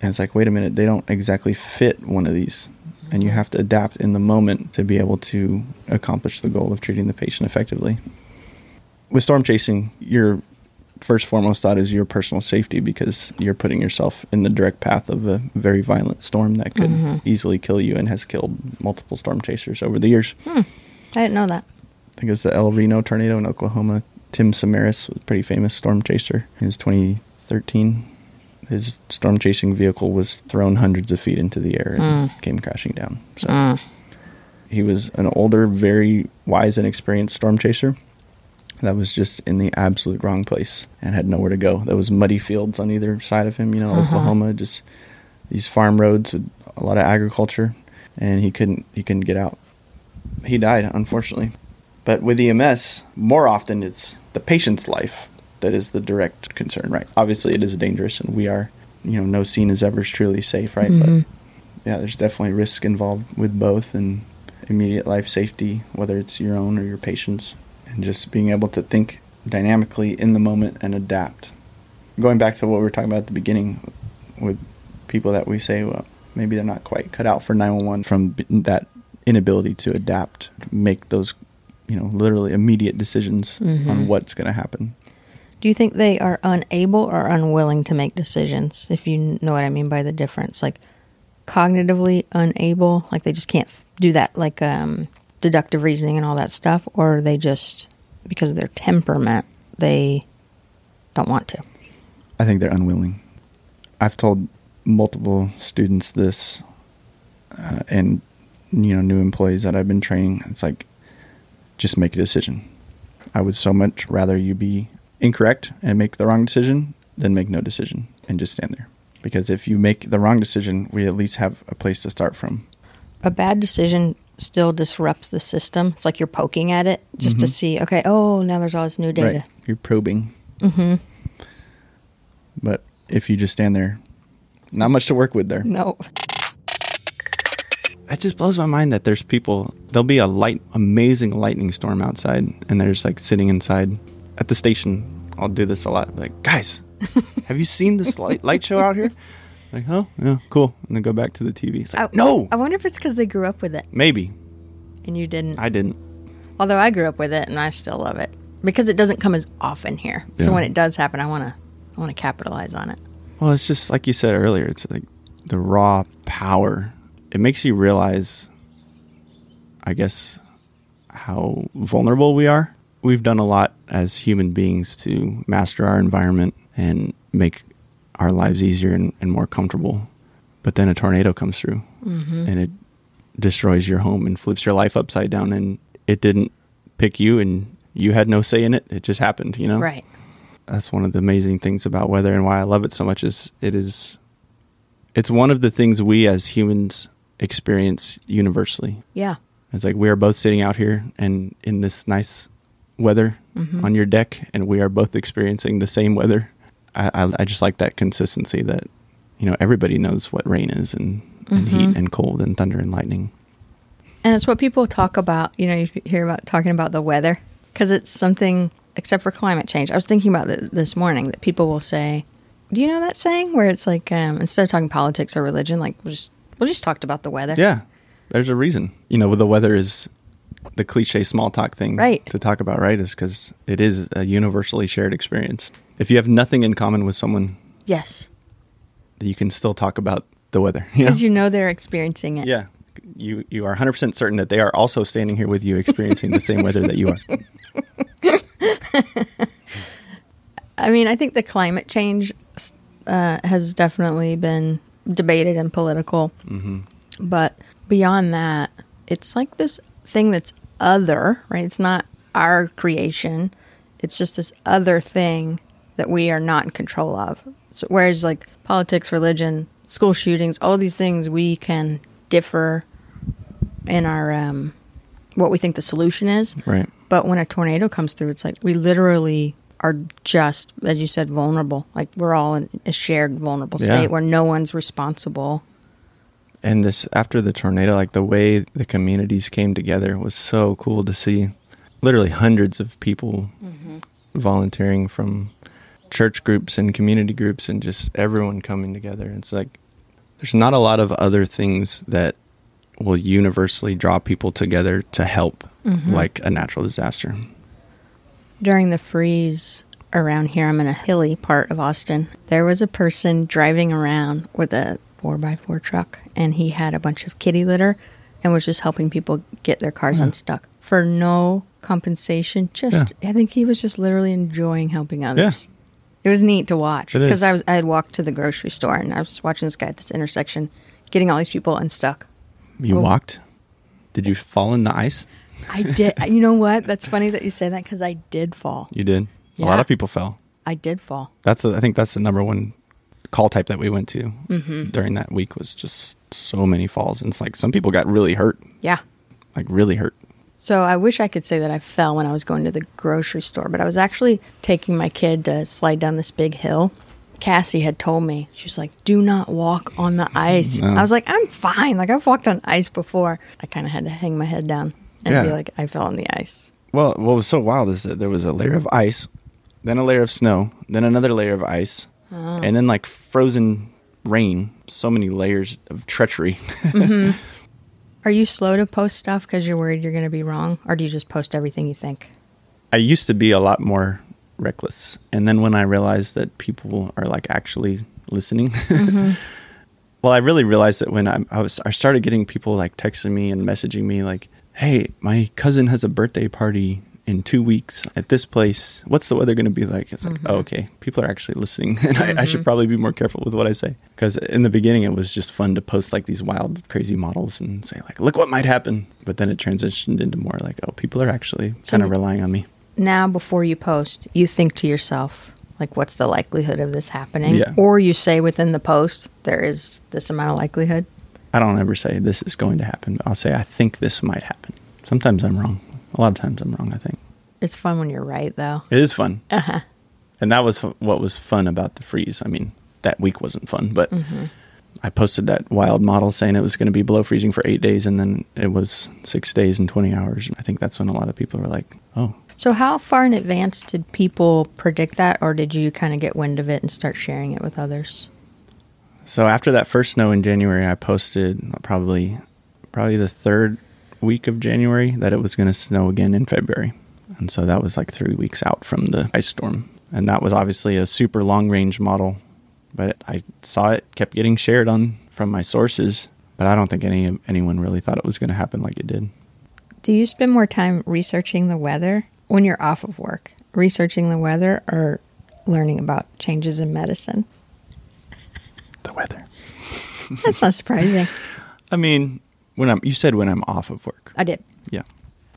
And it's like, wait a minute, they don't exactly fit one of these. And you have to adapt in the moment to be able to accomplish the goal of treating the patient effectively. With storm chasing, your first foremost thought is your personal safety because you're putting yourself in the direct path of a very violent storm that could mm-hmm. easily kill you and has killed multiple storm chasers over the years. Hmm. I didn't know that. I think it was the El Reno tornado in Oklahoma. Tim Samaras was a pretty famous storm chaser. It was 2013. His storm chasing vehicle was thrown hundreds of feet into the air and hmm. came crashing down. So Mm. he was an older, very wise and experienced storm chaser that was just in the absolute wrong place and had nowhere to go. There was muddy fields on either side of him, you know, uh-huh. Oklahoma, just these farm roads with a lot of agriculture, and he couldn't he couldn't get out. He died, unfortunately. But with EMS, more often it's the patient's life that is the direct concern, right? Obviously, it is dangerous, and we are, you know, no scene is ever truly safe, right? But mm-hmm. yeah, there's definitely risk involved with both, and immediate life safety, whether it's your own or your patient's, and just being able to think dynamically in the moment and adapt. Going back to what we were talking about at the beginning, with people that we say, well, maybe they're not quite cut out for 911 from that inability to adapt, make those, you know, literally immediate decisions on what's going to happen. Do you think they are unable or unwilling to make decisions? If you know what I mean by the difference, like cognitively unable, like they just can't do that, like um, deductive reasoning and all that stuff, or they just because of their temperament they don't want to. I think they're unwilling. I've told multiple students this, uh, and you know, new employees that I've been training. It's like, just make a decision. I would so much rather you be incorrect and make the wrong decision than make no decision and just stand there. Because if you make the wrong decision, we at least have a place to start from. A bad decision still disrupts the system. It's like you're poking at it just to see, okay, oh, now there's all this new data. Right? You're probing. Mm-hmm. But if you just stand there, not much to work with there. No. it just blows my mind that there's people there'll be a light amazing lightning storm outside and they're just like sitting inside at the station i'll do this a lot like guys have you seen this light, light show out here like oh yeah cool. And then go back to the tv it's like I, no! I wonder if it's because they grew up with it. Maybe. And you didn't. i didn't. Although I grew up with it and I still love it. Because it doesn't come as often here. So when it does happen, I want to I want to capitalize on it. well it's just like you said earlier it's like the raw power. It makes you realize i guess how vulnerable we are. We've done a lot as human beings to master our environment and make our lives easier and, and more comfortable but then a tornado comes through and it destroys your home and flips your life upside down and it didn't pick you and you had no say in it it just happened you know Right. that's one of the amazing things about weather and why I love it so much is it is it's one of the things we as humans experience universally. Yeah. It's like we are both sitting out here and in this nice weather Mm-hmm. on your deck and we are both experiencing the same weather. I, I, I just like that consistency that you know everybody knows what rain is and, and Mm-hmm. heat and cold and thunder and lightning. And it's what people talk about, you know, you hear about talking about the weather because it's something except for climate change. I was thinking about it this morning that people will say, "Do you know that saying where it's like um, instead of talking politics or religion, like we'll just we'll just talked about the weather." Yeah, there's a reason. You know, the weather is the cliche small talk thing Right. to talk about, right? Is because it is a universally shared experience. If you have nothing in common with someone, Yes. you can still talk about the weather. You know? Because you know they're experiencing it. yeah, you you are 100 percent certain that they are also standing here with you, experiencing the same weather that you are. I mean, I think the climate change uh, has definitely been debated and political. Mm-hmm. But beyond that, it's like this thing that's other, right? It's not our creation. It's just this other thing that we are not in control of. So, whereas, like politics, religion, school shootings, all these things, we can differ in our um, what we think the solution is. Right. But when a tornado comes through, it's like we literally are just, as you said, vulnerable. Like we're all in a shared vulnerable Yeah. state where no one's responsible. And this after the tornado, like the way the communities came together was so cool to see. Literally hundreds of people volunteering from church groups and community groups, and just everyone coming together. It's like there's not a lot of other things that will universally draw people together to help mm-hmm. like a natural disaster. During the freeze around here, I'm in a hilly part of Austin. There was a person driving around with a 4x4 truck, and he had a bunch of kitty litter and was just helping people get their cars unstuck for no compensation. Just, I think he was just literally enjoying helping others. It was neat to watch because I was I had walked to the grocery store and I was watching this guy at this intersection getting all these people unstuck. You walked? Did you fall in the ice? I did. You know what? That's funny that you say that because I did fall. You did. A lot of people fell. I did fall. That's the, I think that's the number one call type that we went to Mm-hmm. during that week was just so many falls. And it's like some people got really hurt, Yeah. like really hurt. So I wish I could say that I fell when I was going to the grocery store, but I was actually taking my kid to slide down this big hill. Cassie had told me, she was like, do not walk on the ice. No. I was like, I'm fine. Like, I've walked on ice before. I kind of had to hang my head down and be like, I fell on the ice. Well, what was so wild is that there was a layer of ice, then a layer of snow, then another layer of ice, Oh. and then like frozen rain. So many layers of treachery. Mm-hmm. Are you slow to post stuff because you're worried you're going to be wrong? Or do you just post everything you think? I used to be a lot more reckless. And then when I realized that people are like actually listening, mm-hmm. well, I really realized that when I, I was, I started getting people like texting me and messaging me like, "Hey, my cousin has a birthday party in two weeks at this place. What's the weather going to be like?" It's like, mm-hmm. oh, okay, people are actually listening, and I, I should mm-hmm. probably be more careful with what I say because in the beginning it was just fun to post like these wild, crazy models and say like, "Look what might happen," but then it transitioned into more like, "Oh, people are actually So- kind of relying on me." now before you post, you think to yourself, like, what's the likelihood of this happening? Yeah. Or you say within the post, there is this amount of likelihood. I don't ever say this is going to happen. I'll say I think this might happen. Sometimes I'm wrong. A lot of times I'm wrong. I think It's fun when you're right, though. it is fun, Uh-huh. and that was what was fun about the freeze. I mean, that week wasn't fun, but I posted that wild model saying it was going to be below freezing for eight days, and then it was six days and twenty hours. I think that's when a lot of people were like, "Oh, So, how far in advance did people predict that, or did you kind of get wind of it and start sharing it with others? So after that first snow in January, I posted probably probably the third week of January that it was going to snow again in February. And so that was like 3 weeks out from the ice storm. And that was obviously a super long range model, but I saw it kept getting shared on from my sources, but I don't think any anyone really thought it was going to happen like it did. Do you spend more time researching the weather when you're off of work? Researching the weather or learning about changes in medicine? The weather. That's not surprising. I mean, when I'm you said when I'm off of work. I did. Yeah.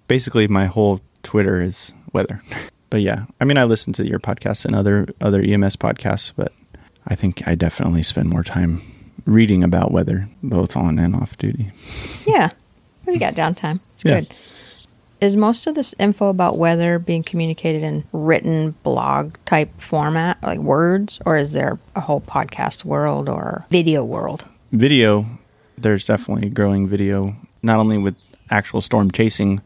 Basically, my whole Twitter is weather. But yeah, I mean, I listen to your podcast and other other EMS podcasts, but I think I definitely spend more time reading about weather, both on and off duty. Yeah. We got downtime. It's Yeah. good. Is most of this info about weather being communicated in written blog type format, like words, or is there a whole podcast world or video world? Video, there's definitely growing video, not only with actual storm chasing,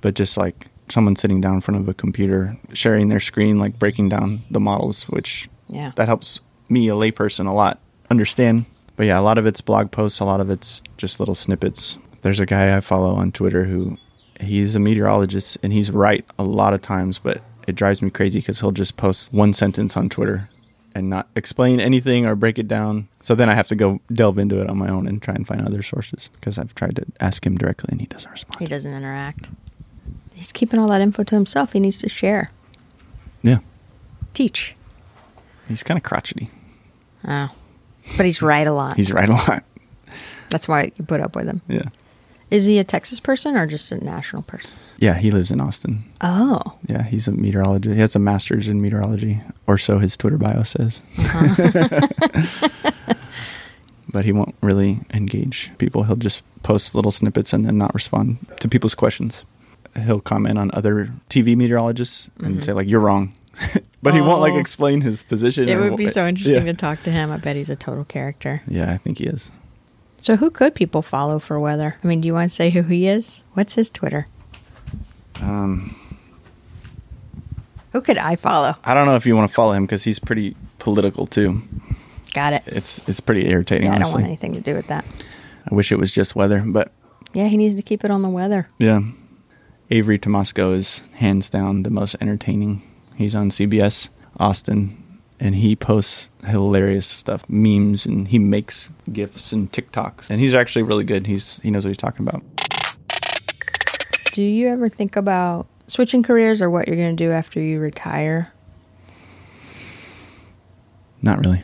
but just like someone sitting down in front of a computer, sharing their screen, like breaking down the models, which Yeah. that helps me, a layperson, a lot understand. But yeah, a lot of it's blog posts, a lot of it's just little snippets. There's a guy I follow on Twitter who he's a meteorologist and he's right a lot of times, but it drives me crazy because he'll just post one sentence on Twitter and not explain anything or break it down. So then I have to go delve into it on my own and try and find other sources because I've tried to ask him directly and he doesn't respond. He doesn't interact. He's keeping all that info to himself. He needs to share, Yeah, teach. he's kind of crotchety. Oh. But he's right a lot. He's right a lot. That's why you put up with him. Yeah. Is he a Texas person or just a national person? Yeah, he lives in Austin. Oh. Yeah, he's a meteorologist. He has a master's in meteorology, or so his Twitter bio says. Uh-huh. but he won't really engage people. He'll just post little snippets and then not respond to people's questions. He'll comment on other TV meteorologists and mm-hmm. say like, "You're wrong," but he won't like Oh. explain his position. It would be so interesting Yeah. to talk to him. I bet he's a total character. Yeah, I think he is. So, who could people follow for weather? I mean, do you want to say who he is? What's his Twitter? Um, Who could I follow? I don't know if you want to follow him because he's pretty political too. Got it. It's it's pretty irritating. Yeah, I don't want anything to do with that. I wish it was just weather, but Yeah, he needs to keep it on the weather. yeah. Avery Tomasco is hands down the most entertaining. He's on CBS Austin, and he posts hilarious stuff, memes, and he makes gifs and TikToks, and he's actually really good. He's he knows what he's talking about. Do you ever think about switching careers or what you're going to do after you retire? Not really.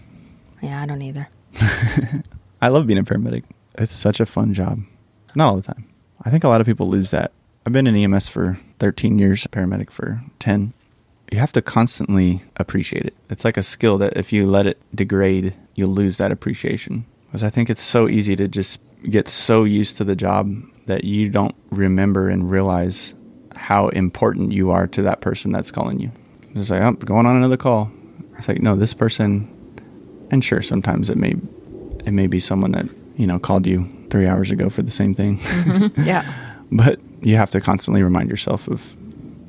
Yeah, I don't either. I love being a paramedic. It's such a fun job. Not all the time. I think a lot of people lose that. I've been in EMS for 13 years, a paramedic for 10. You have to constantly appreciate it. It's like a skill that if you let it degrade, you'll lose that appreciation. Because I think it's so easy to just get so used to the job that you don't remember and realize how important you are to that person that's calling you. It's like, oh, going on another call. It's like, no, this person, and sure, sometimes it may it may be someone that you know called you three hours ago for the same thing mm-hmm. Yeah. but you have to constantly remind yourself of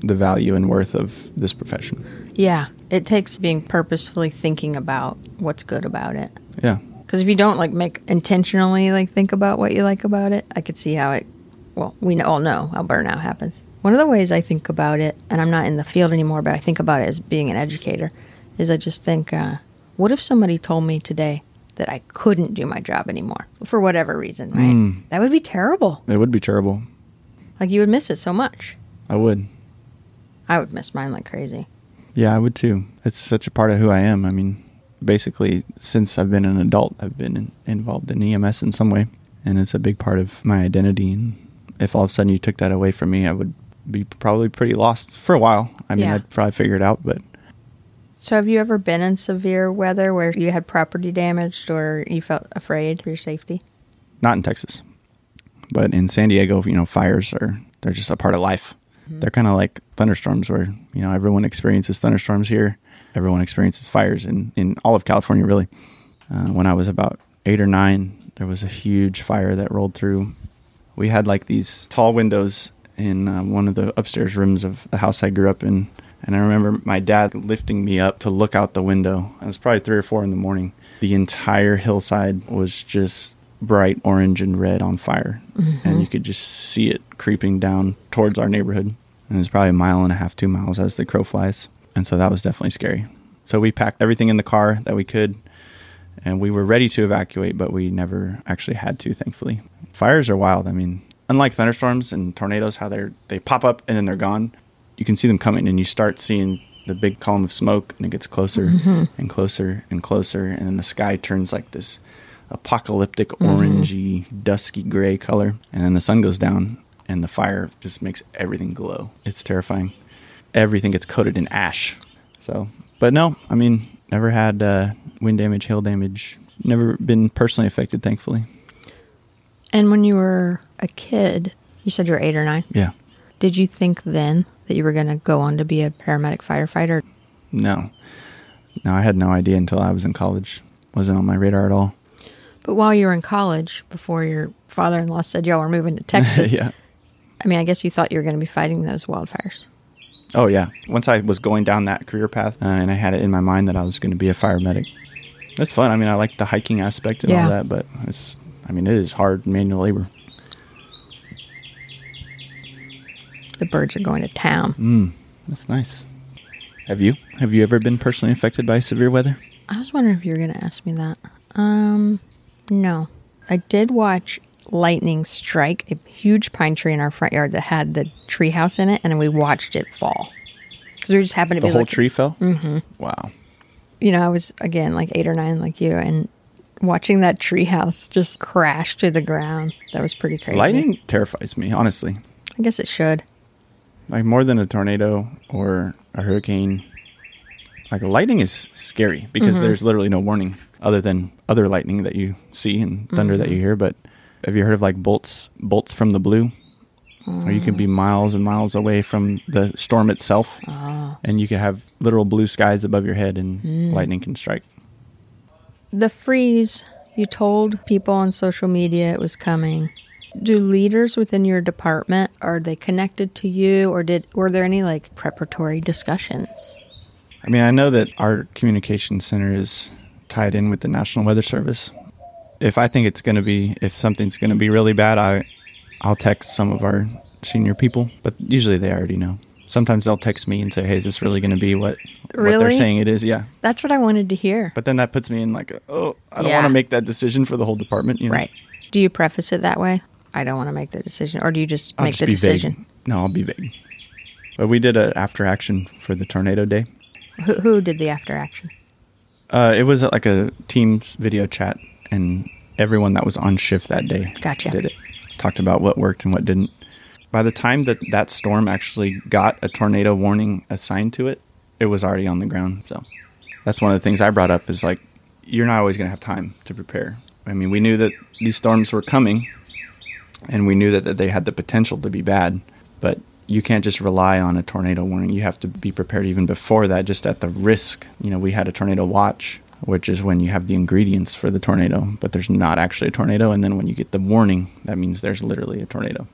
the value and worth of this profession Yeah. It takes being purposefully thinking about what's good about it. yeah Because if you don't like make intentionally like think about what you like about it, I could see how it. Well, we all know how burnout happens. One of the ways I think about it, and I'm not in the field anymore, but I think about it as being an educator, is I just think, uh, what if somebody told me today that I couldn't do my job anymore for whatever reason? Right? Mm. That would be terrible. it would be terrible Like you would miss it so much. i would I would miss mine like crazy. yeah i would too it's such a part of who i am i mean basically since i've been an adult i've been in, involved in ems in some way and it's a big part of my identity and if all of a sudden you took that away from me i would be probably pretty lost for a while i mean Yeah. i'd probably figure it out but So, have you ever been in severe weather where you had property damaged or you felt afraid for your safety? not in Texas, but in San Diego, you know, fires are they're just a part of life. They're kind of like thunderstorms, where you know everyone experiences thunderstorms here, everyone experiences fires in in all of California. Really, uh, when I was about eight or nine, there was a huge fire that rolled through. We had like these tall windows in uh, one of the upstairs rooms of the house I grew up in. And I remember my dad lifting me up to look out the window. It was probably three or four in the morning. The entire hillside was just bright orange and red on fire. And mm-hmm. you could just see it creeping down towards our neighborhood. And it was probably a mile and a half, two miles as the crow flies. And so that was definitely scary. So we packed everything in the car that we could. And we were ready to evacuate, but we never actually had to, thankfully. Fires are wild. I mean, unlike thunderstorms and tornadoes, how they're they pop up and then they're gone. You can see them coming, and you start seeing the big column of smoke, and it gets closer mm-hmm. and closer and closer, and then the sky turns like this apocalyptic orangey, dusky gray color, and then the sun goes down, and the fire just makes everything glow. It's terrifying. Everything gets coated in ash. So, but no, I mean, never had uh, wind damage, hail damage. Never been personally affected, thankfully. And when you were a kid, you said you were eight or nine. Yeah. Did you think then that you were going to go on to be a paramedic firefighter? No. No, I had no idea until I was in college. Wasn't on my radar at all. But while you were in college, before your father in law said y'all were moving to Texas, yeah. I mean, I guess you thought you were going to be fighting those wildfires. Oh yeah. Once I was going down that career path, uh, and I had it in my mind that I was going to be a fire medic. That's fun. I mean, I like the hiking aspect and Yeah. all that, but it's. I mean, it is hard manual labor. The birds are going to town. Mm, that's nice. Have you? Have you ever been personally affected by severe weather? I was wondering if you were going to ask me that. Um, no. I did watch lightning strike a huge pine tree in our front yard that had the tree house in it, and we watched it fall. Because we just happened to be The be whole looking- tree fell. Mm-hmm. Wow. you know, I was again like eight or nine, like you, and watching that treehouse just crash to the ground. That was pretty crazy. Lightning terrifies me, honestly. I guess it should. Like more than a tornado or a hurricane. Like lightning is scary because there's literally no warning other than other lightning that you see and thunder that you mm-hmm. hear. But have you heard of like bolts bolts from the blue? Or you can be mm. miles and miles away from the storm itself, ah. and you can have literal blue skies above your head, and mm. lightning can strike. The freeze. You told people on social media it was coming. Do leaders within your department are they connected to you, or did were there any like preparatory discussions? I mean, I know that our communication center is tie it in with the National Weather Service. If I think it's going to be, if something's going to be really bad, I, I'll text some of our senior people, but usually they already know. Sometimes they'll text me and say, "Hey, is this really going to be what what they're saying it is?" Yeah, That's what I wanted to hear. but then that puts me in like, a, oh, I don't Yeah. want to make that decision for the whole department. You know? Right. Do you preface it that way? I don't want to make the decision. Or do you just I'll make just the decision? vague. No, I'll be vague. But we did an after action for the tornado day. Who, who did the after action? Uh, it was like a Teams video chat, and everyone that was on shift that day Gotcha. did it. Talked about what worked and what didn't. By the time that that storm actually got a tornado warning assigned to it, it was already on the ground. So that's one of the things I brought up is like, you're not always going to have time to prepare. I mean, we knew that these storms were coming, and we knew that, that they had the potential to be bad, but you can't just rely on a tornado warning. You have to be prepared even before that, just at the risk. You know, we had a tornado watch, which is when you have the ingredients for the tornado, but there's not actually a tornado. And then when you get the warning, that means there's literally a tornado.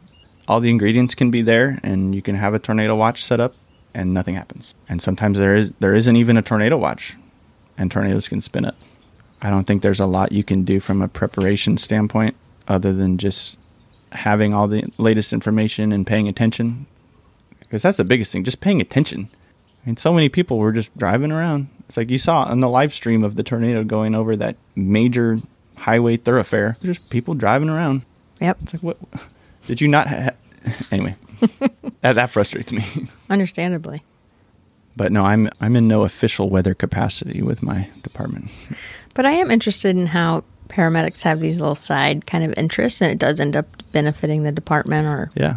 All the ingredients can be there, and you can have a tornado watch set up, and nothing happens. And sometimes there is there isn't even a tornado watch, and tornadoes can spin it. I don't think there's a lot you can do from a preparation standpoint other than just having all the latest information and paying attention. Because that's the biggest thing, just paying attention. I mean, so many people were just driving around. It's like you saw on the live stream of the tornado going over that major highway thoroughfare. Just people driving around. Yep. It's like, what? Did you not? Ha-? Anyway, that that frustrates me. Understandably. But no, I'm I'm in no official weather capacity with my department. But I am interested in how paramedics have these little side kind of interests, and it does end up benefiting the department or Yeah.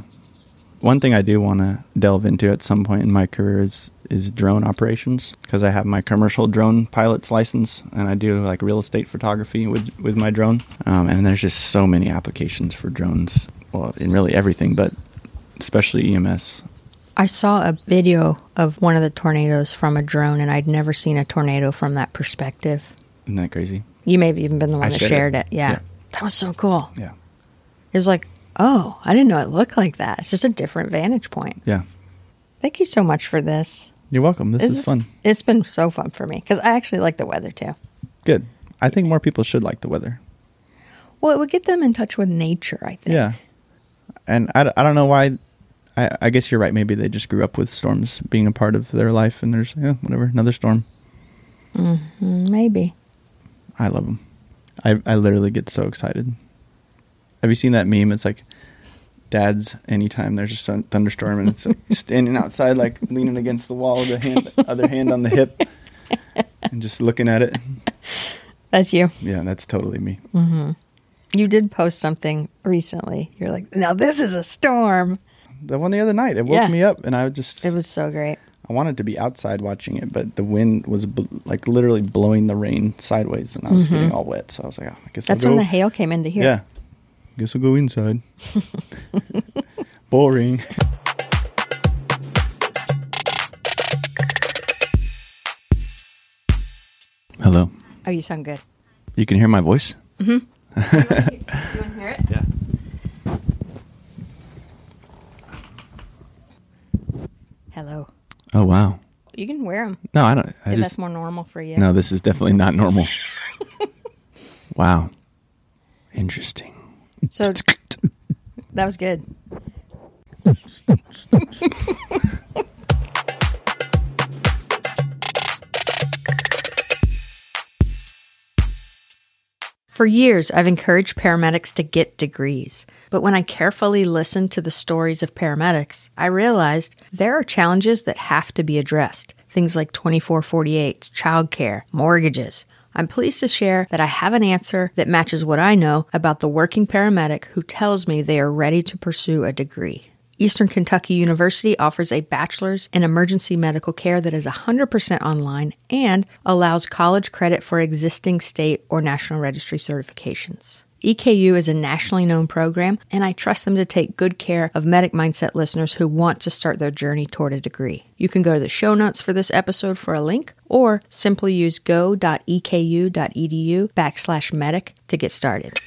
One thing I do want to delve into at some point in my career is is drone operations because I have my commercial drone pilot's license and I do like real estate photography with with my drone. Um, and there's just so many applications for drones. Well, in really everything, but especially EMS. I saw a video of one of the tornadoes from a drone, and I'd never seen a tornado from that perspective. Isn't that crazy? You may have even been the one I that shared shared it. it. Yeah. Yeah. That was so cool. Yeah. It was like, oh, I didn't know it looked like that. It's just a different vantage point. Yeah. Thank you so much for this. You're welcome. This is fun. It's been so fun for me because I actually like the weather too. Good. I think more people should like the weather. Well, it would get them in touch with nature, I think. Yeah. And I, I don't know why. I, I guess you're right. Maybe they just grew up with storms being a part of their life, and there's yeah, whatever, another storm. Mm, Maybe. I love them. I I literally get so excited. Have you seen that meme? It's like dads anytime there's a thunderstorm and it's standing outside like leaning against the wall, with the hand other hand on the hip, and just looking at it. That's you. Yeah, that's totally me. You did post something recently. You're like, now this is a storm. The one the other night, it woke Yeah. me up, and I just It was so great. I wanted to be outside watching it, but the wind was bl- like literally blowing the rain sideways, and I was getting all wet. So I was like, oh, I guess Mm-hmm. That's I'll when go. the hail came into here. Yeah, guess I'll go inside. Boring. Hello. Oh, you sound good. You can hear my voice. Mm-hmm. you want to hear it? Yeah. Hello. Oh wow. You can wear them No, I don't. I if just that's more normal for you. no. This is definitely not normal. wow. Interesting. So that was good. For years, I've encouraged paramedics to get degrees. But when I carefully listened to the stories of paramedics, I realized there are challenges that have to be addressed. Things like 2448, childcare, mortgages. I'm pleased to share that I have an answer that matches what I know about the working paramedic who tells me they are ready to pursue a degree. Eastern Kentucky University offers a bachelor's in emergency medical care that is 100% online and allows college credit for existing state or national registry certifications. EKU is a nationally known program, and I trust them to take good care of Medic Mindset listeners who want to start their journey toward a degree. You can go to the show notes for this episode for a link, or simply use go.eku.edu backslash medic to get started.